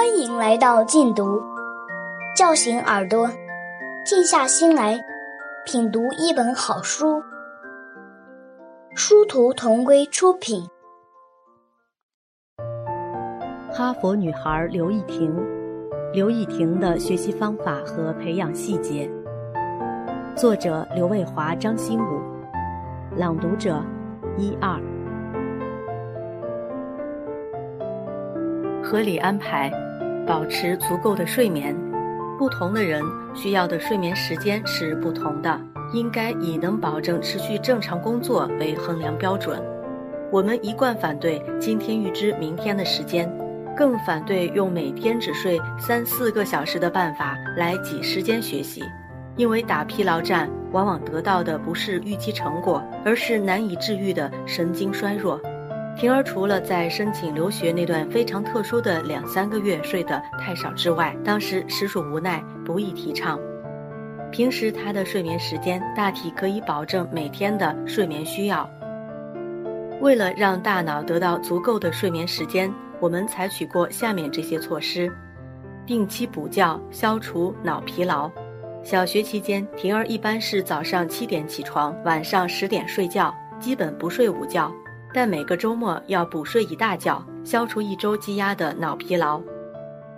欢迎来到禁读，叫醒耳朵，静下心来品读一本好书。殊途同归出品。哈佛女孩刘亦婷，刘亦婷的学习方法和培养细节。作者刘卫华、张新武，朗读者一二。合理安排，保持足够的睡眠。不同的人需要的睡眠时间是不同的，应该以能保证持续正常工作为衡量标准。我们一贯反对今天预支明天的时间，更反对用每天只睡三四个小时的办法来挤时间学习，因为打疲劳战往往得到的不是预期成果，而是难以治愈的神经衰弱。婷儿除了在申请留学那段非常特殊的两三个月睡得太少之外，当时实属无奈，不易提倡。平时她的睡眠时间大体可以保证每天的睡眠需要。为了让大脑得到足够的睡眠时间，我们采取过下面这些措施：定期补觉，消除脑疲劳。小学期间，婷儿一般是早上七点起床，晚上十点睡觉，基本不睡午觉。但每个周末要补睡一大觉，消除一周积压的脑疲劳。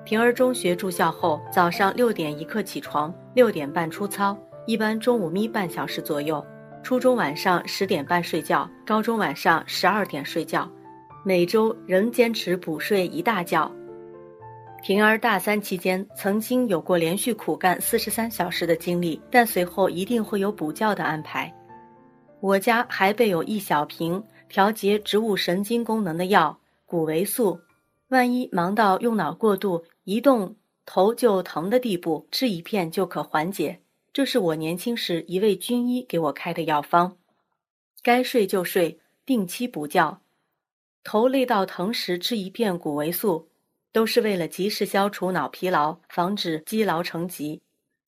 婷儿中学住校后，早上六点一刻起床，六点半出操，一般中午眯半小时左右。初中晚上十点半睡觉，高中晚上十二点睡觉，每周仍坚持补睡一大觉。婷儿大三期间曾经有过连续苦干四十三小时的经历，但随后一定会有补觉的安排。我家还备有一小瓶。调节植物神经功能的药谷维素，万一忙到用脑过度、一动头就疼的地步，吃一片就可缓解。这是我年轻时一位军医给我开的药方。该睡就睡，定期补觉。头累到疼时吃一片谷维素，都是为了及时消除脑疲劳，防止积劳成疾。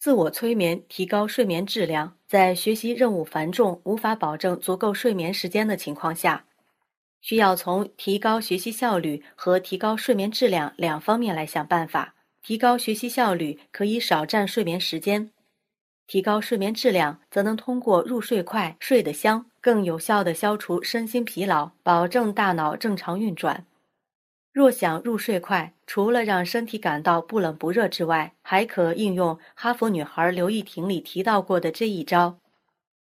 自我催眠，提高睡眠质量。在学习任务繁重、无法保证足够睡眠时间的情况下，需要从提高学习效率和提高睡眠质量两方面来想办法。提高学习效率可以少占睡眠时间，提高睡眠质量则能通过入睡快、睡得香，更有效地消除身心疲劳，保证大脑正常运转。若想入睡快，除了让身体感到不冷不热之外，还可应用哈佛女孩刘亦婷里提到过的这一招，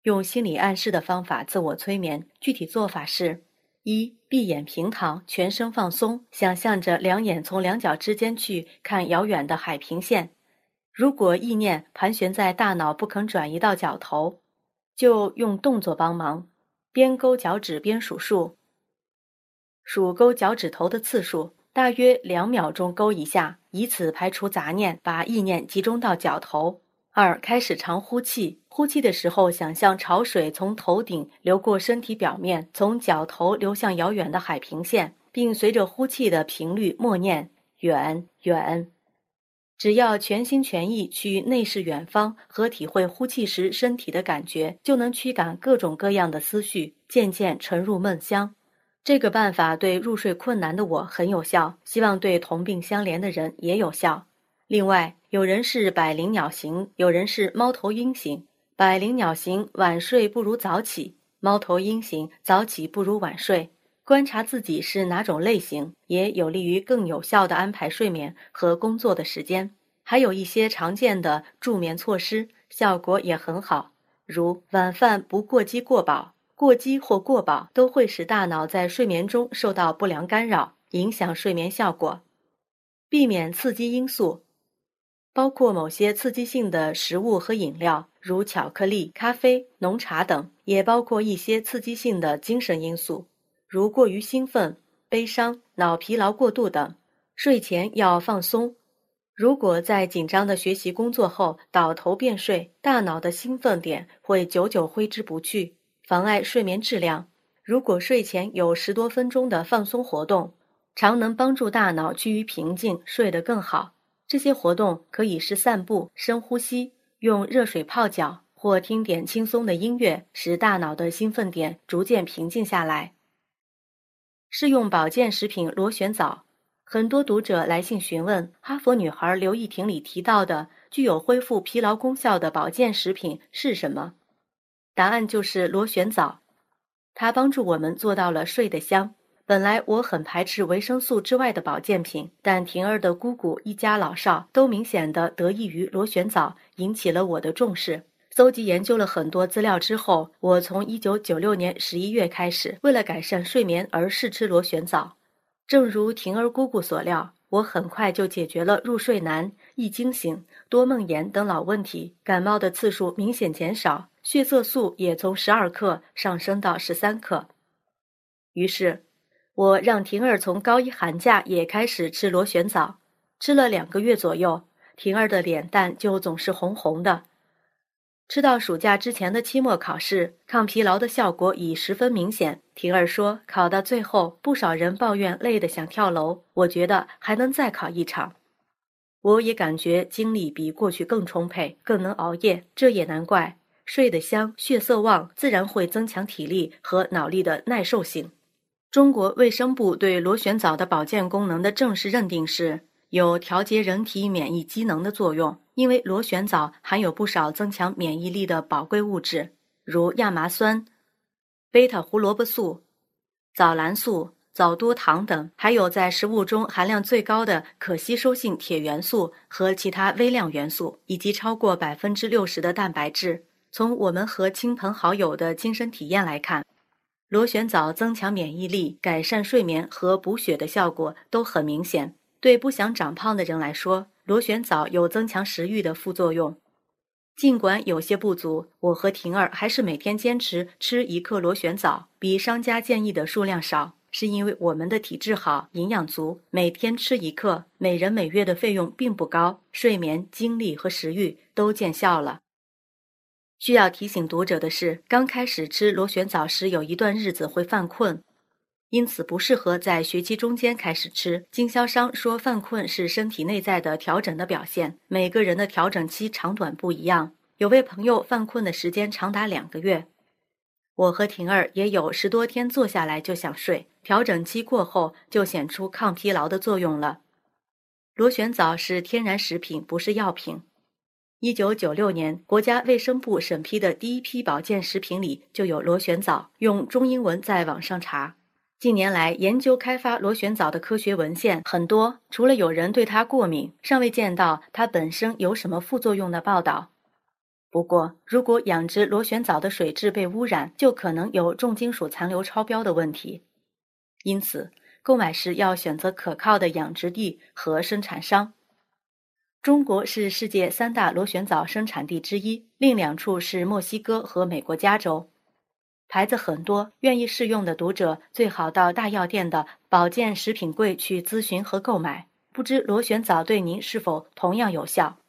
用心理暗示的方法自我催眠。具体做法是：一、闭眼平躺，全身放松，想象着两眼从两脚之间去看遥远的海平线。如果意念盘旋在大脑不肯转移到脚头，就用动作帮忙，边勾脚趾边数数。数勾脚趾头的次数，大约两秒钟勾一下，以此排除杂念，把意念集中到脚头。二、开始长呼气，呼气的时候，想象潮水从头顶流过身体表面，从脚头流向遥远的海平线，并随着呼气的频率默念“远远”。只要全心全意去内视远方和体会呼气时身体的感觉，就能驱赶各种各样的思绪，渐渐沉入梦乡。这个办法对入睡困难的我很有效，希望对同病相怜的人也有效。另外，有人是百灵鸟型，有人是猫头鹰型。百灵鸟型晚睡不如早起，猫头鹰型早起不如晚睡。观察自己是哪种类型，也有利于更有效的安排睡眠和工作的时间。还有一些常见的助眠措施，效果也很好，如晚饭不过饥过饱。过饥或过饱都会使大脑在睡眠中受到不良干扰，影响睡眠效果。避免刺激因素，包括某些刺激性的食物和饮料，如巧克力、咖啡、浓茶等；也包括一些刺激性的精神因素，如过于兴奋、悲伤、脑疲劳过度等。睡前要放松。如果在紧张的学习工作后倒头便睡，大脑的兴奋点会久久挥之不去。妨碍睡眠质量。如果睡前有十多分钟的放松活动，常能帮助大脑趋于平静，睡得更好。这些活动可以是散步、深呼吸、用热水泡脚，或听点轻松的音乐，使大脑的兴奋点逐渐平静下来。试用保健食品螺旋藻，很多读者来信询问，哈佛女孩刘亦婷里提到的具有恢复疲劳功效的保健食品是什么？答案就是螺旋藻，它帮助我们做到了睡得香。本来我很排斥维生素之外的保健品，但婷儿的姑姑一家老少都明显的得益于螺旋藻，引起了我的重视。搜集研究了很多资料之后，我从一九九六年十一月开始，为了改善睡眠而试吃螺旋藻。正如婷儿姑姑所料，我很快就解决了入睡难、易惊醒、多梦魇等老问题，感冒的次数明显减少，血色素也从十二克上升到十三克。于是。我让婷儿从高一寒假也开始吃螺旋藻，吃了两个月左右，婷儿的脸蛋就总是红红的。吃到暑假之前的期末考试，抗疲劳的效果已十分明显。婷儿说，考到最后，不少人抱怨累得想跳楼，我觉得还能再考一场。我也感觉精力比过去更充沛，更能熬夜。这也难怪，睡得香，血色旺，自然会增强体力和脑力的耐受性。中国卫生部对螺旋藻的保健功能的正式认定是有调节人体免疫机能的作用，因为螺旋藻含有不少增强免疫力的宝贵物质，如亚麻酸、贝塔胡萝卜素、藻蓝素、藻多糖等，还有在食物中含量最高的可吸收性铁元素和其他微量元素，以及超过百分之六十的蛋白质。从我们和亲朋好友的亲身体验来看。螺旋藻增强免疫力、改善睡眠和补血的效果都很明显。对不想长胖的人来说，螺旋藻有增强食欲的副作用。尽管有些不足，我和婷儿还是每天坚持吃一克螺旋藻，比商家建议的数量少，是因为我们的体质好、营养足。每天吃一克，每人每月的费用并不高，睡眠、精力和食欲都见效了。需要提醒读者的是，刚开始吃螺旋藻时，有一段日子会犯困，因此不适合在学期中间开始吃。经销商说，犯困是身体内在的调整的表现，每个人的调整期长短不一样。有位朋友犯困的时间长达两个月，我和婷儿也有十多天坐下来就想睡，调整期过后就显出抗疲劳的作用了。螺旋藻是天然食品，不是药品。一九九六年，国家卫生部审批的第一批保健食品里就有螺旋藻。用中英文在网上查，近年来研究开发螺旋藻的科学文献很多，除了有人对它过敏，尚未见到它本身有什么副作用的报道。不过，如果养殖螺旋藻的水质被污染，就可能有重金属残留超标的问题。因此，购买时要选择可靠的养殖地和生产商。中国是世界三大螺旋藻生产地之一，另两处是墨西哥和美国加州。牌子很多，愿意试用的读者最好到大药店的保健食品柜去咨询和购买。不知螺旋藻对您是否同样有效？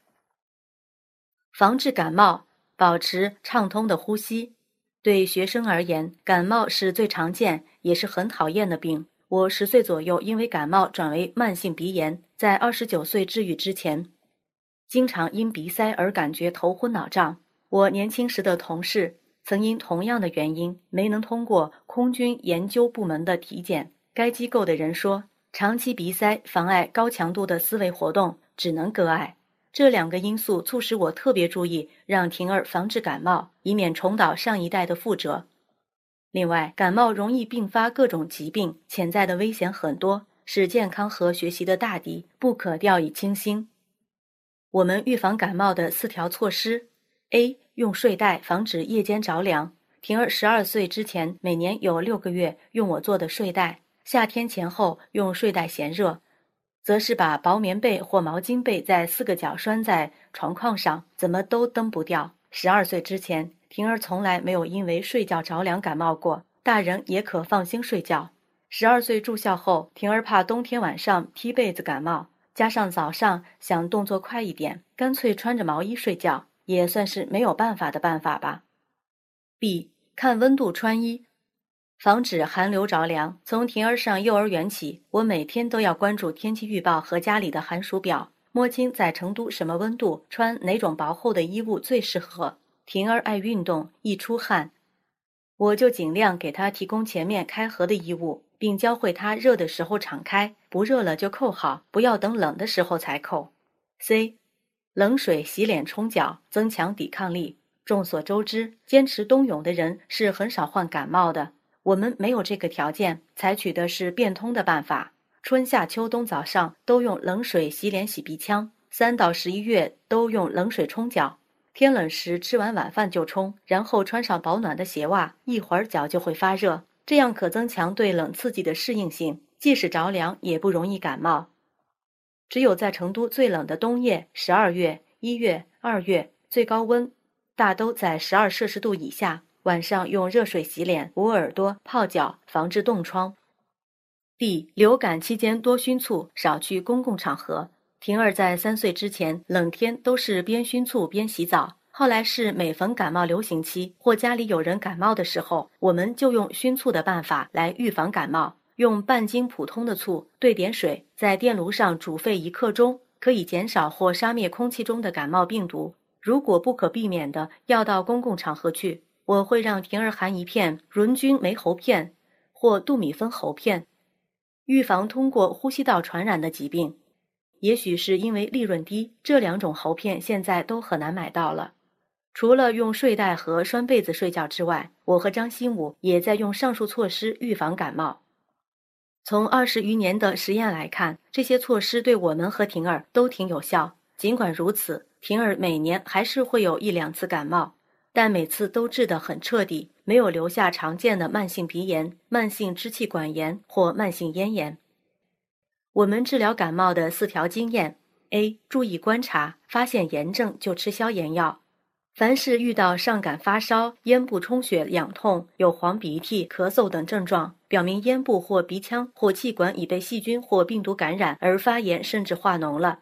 防治感冒，保持畅通的呼吸。对学生而言，感冒是最常见也是很讨厌的病。我十岁左右因为感冒转为慢性鼻炎，在二十九岁治愈之前。经常因鼻塞而感觉头昏脑胀。我年轻时的同事曾因同样的原因没能通过空军研究部门的体检。该机构的人说，长期鼻塞妨碍高强度的思维活动，只能割爱。这两个因素促使我特别注意让婷儿防治感冒，以免重蹈上一代的覆辙。另外，感冒容易并发各种疾病，潜在的危险很多，是健康和学习的大敌，不可掉以轻心。我们预防感冒的四条措施：A. 用睡袋防止夜间着凉。婷儿十二岁之前，每年有六个月用我做的睡袋。夏天前后用睡袋嫌热，则是把薄棉被或毛巾被在四个角拴在床框上，怎么都蹬不掉。十二岁之前，婷儿从来没有因为睡觉着凉感冒过，大人也可放心睡觉。十二岁住校后，婷儿怕冬天晚上踢被子感冒。加上早上想动作快一点，干脆穿着毛衣睡觉，也算是没有办法的办法吧。B 看温度穿衣，防止寒流着凉。从婷儿上幼儿园起，我每天都要关注天气预报和家里的寒暑表，摸清在成都什么温度，穿哪种薄厚的衣物最适合。婷儿爱运动，易出汗，我就尽量给她提供前面开合的衣物。并教会他热的时候敞开，不热了就扣好，不要等冷的时候才扣。C，冷水洗脸冲脚，增强抵抗力。众所周知，坚持冬泳的人是很少患感冒的。我们没有这个条件，采取的是变通的办法。春夏秋冬早上都用冷水洗脸洗鼻腔，三到十一月都用冷水冲脚。天冷时吃完晚饭就冲，然后穿上保暖的鞋袜，一会儿脚就会发热，这样可增强对冷刺激的适应性，即使着凉也不容易感冒。只有在成都最冷的冬夜，十二月、一月、二月，最高温大都在十二摄氏度以下。晚上用热水洗脸、捂耳朵、泡脚，防治冻疮。D. 流感期间多熏醋，少去公共场合。婷儿在三岁之前，冷天都是边熏醋边洗澡。后来是每逢感冒流行期或家里有人感冒的时候，我们就用熏醋的办法来预防感冒。用半斤普通的醋兑点水，在电炉上煮沸一刻钟，可以减少或杀灭空气中的感冒病毒。如果不可避免的要到公共场合去，我会让婷儿含一片润菌梅喉片或杜米芬喉片，预防通过呼吸道传染的疾病。也许是因为利润低，这两种喉片现在都很难买到了。除了用睡袋和拴被子睡觉之外，我和张新武也在用上述措施预防感冒。从二十余年的实验来看，这些措施对我们和婷儿都挺有效。尽管如此，婷儿每年还是会有一两次感冒。但每次都治得很彻底，没有留下常见的慢性鼻炎、慢性支气管炎或慢性咽炎。我们治疗感冒的四条经验：A. 注意观察，发现炎症就吃消炎药。凡是遇到上感发烧、咽部充血、痒痛、有黄鼻涕、咳嗽等症状，表明咽部或鼻腔或气管已被细菌或病毒感染而发炎甚至化脓了，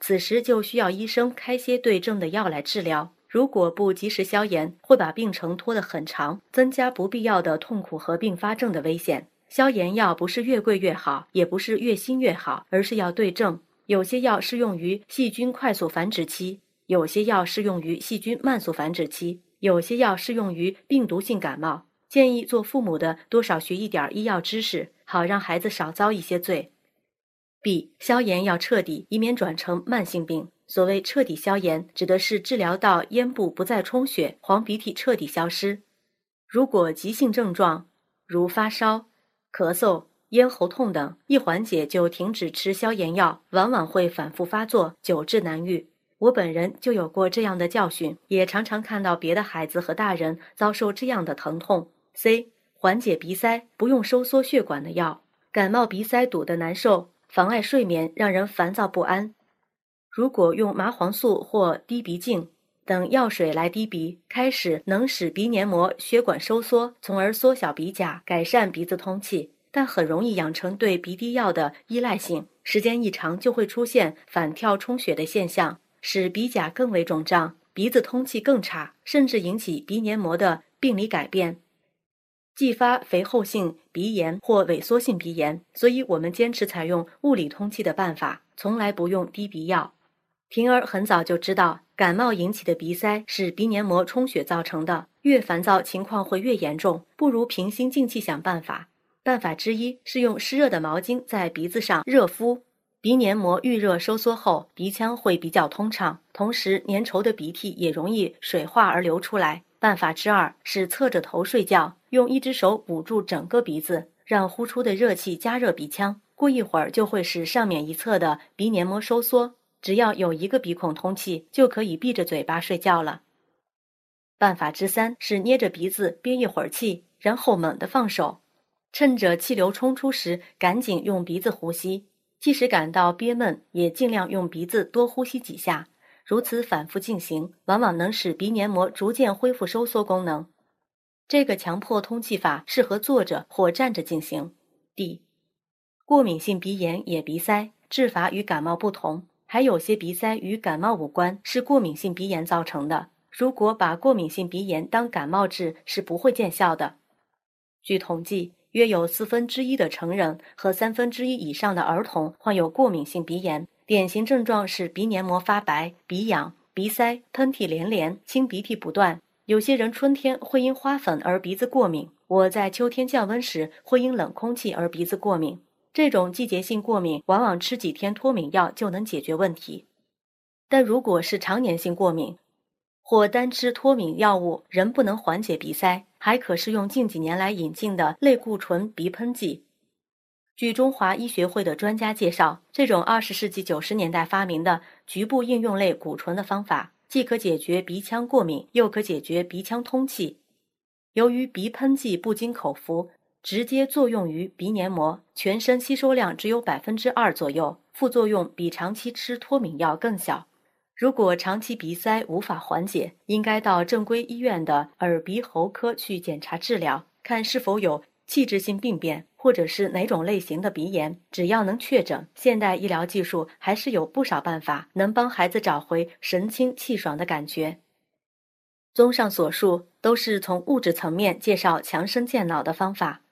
此时就需要医生开些对症的药来治疗。如果不及时消炎，会把病程拖得很长，增加不必要的痛苦和并发症的危险。消炎药不是越贵越好，也不是越新越好，而是要对症。有些药适用于细菌快速繁殖期，有些药适用于细菌慢速繁殖期，有些药适用于病毒性感冒。建议做父母的多少学一点医药知识，好让孩子少遭一些罪。B. 消炎要彻底，以免转成慢性病。所谓彻底消炎，指的是治疗到咽部不再充血、黄鼻涕彻底消失。如果急性症状如发烧、咳嗽、咽喉痛等一缓解就停止吃消炎药，往往会反复发作，久治难愈。我本人就有过这样的教训，也常常看到别的孩子和大人遭受这样的疼痛。C. 缓解鼻塞不用收缩血管的药，感冒鼻塞堵得难受，妨碍睡眠，让人烦躁不安。如果用麻黄素或滴鼻镜等药水来滴鼻，开始能使鼻黏膜血管收缩，从而缩小鼻甲，改善鼻子通气。但很容易养成对鼻滴药的依赖性，时间一长就会出现反跳充血的现象，使鼻甲更为肿胀，鼻子通气更差，甚至引起鼻黏膜的病理改变，继发肥厚性鼻炎或萎缩性鼻炎。所以，我们坚持采用物理通气的办法，从来不用滴鼻药。婷儿很早就知道，感冒引起的鼻塞是鼻黏膜充血造成的，越烦躁情况会越严重，不如平心静气想办法。办法之一是用湿热的毛巾在鼻子上热敷，鼻黏膜遇热收缩后，鼻腔会比较通畅，同时粘稠的鼻涕也容易水化而流出来。办法之二是侧着头睡觉，用一只手捂住整个鼻子，让呼出的热气加热鼻腔，过一会儿就会使上面一侧的鼻黏膜收缩。只要有一个鼻孔通气，就可以闭着嘴巴睡觉了。办法之三是捏着鼻子憋一会儿气，然后猛地放手，趁着气流冲出时，赶紧用鼻子呼吸。即使感到憋闷，也尽量用鼻子多呼吸几下。如此反复进行，往往能使鼻黏膜逐渐恢复收缩功能。这个强迫通气法适合坐着或站着进行。D，过敏性鼻炎也鼻塞，治法与感冒不同。还有些鼻塞与感冒无关，是过敏性鼻炎造成的。如果把过敏性鼻炎当感冒治，是不会见效的。据统计，约有四分之一的成人和三分之一以上的儿童患有过敏性鼻炎，典型症状是鼻黏膜发白、鼻痒、鼻塞、喷嚏连连、清鼻涕不断。有些人春天会因花粉而鼻子过敏，我在秋天降温时会因冷空气而鼻子过敏。这种季节性过敏往往吃几天脱敏药就能解决问题，但如果是常年性过敏，或单吃脱敏药物仍不能缓解鼻塞，还可适用近几年来引进的类固醇鼻喷剂。据中华医学会的专家介绍，这种二十世纪九十年代发明的局部应用类固醇的方法，既可解决鼻腔过敏，又可解决鼻腔通气。由于鼻喷剂不经口服。直接作用于鼻黏膜，全身吸收量只有百分之二左右，副作用比长期吃脱敏药更小。如果长期鼻塞无法缓解，应该到正规医院的耳鼻喉科去检查治疗，看是否有器质性病变，或者是哪种类型的鼻炎。只要能确诊，现代医疗技术还是有不少办法能帮孩子找回神清气爽的感觉。综上所述，都是从物质层面介绍强身健脑的方法。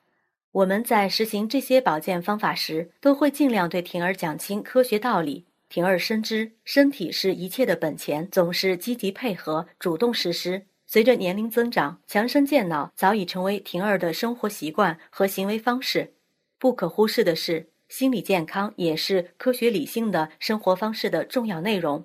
我们在实行这些保健方法时，都会尽量对婷儿讲清科学道理。婷儿深知身体是一切的本钱，总是积极配合，主动实施。随着年龄增长，强身健脑早已成为婷儿的生活习惯和行为方式。不可忽视的是，心理健康也是科学理性的生活方式的重要内容。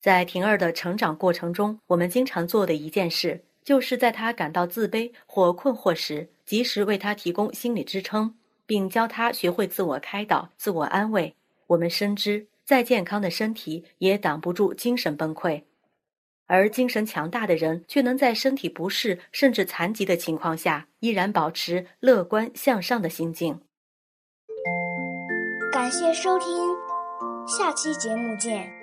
在婷儿的成长过程中，我们经常做的一件事，就是在她感到自卑或困惑时。及时为她提供心理支撑，并教她学会自我开导、自我安慰。我们深知，再健康的身体也挡不住精神崩溃，而精神强大的人却能在身体不适甚至残疾的情况下，依然保持乐观向上的心境。感谢收听，下期节目见。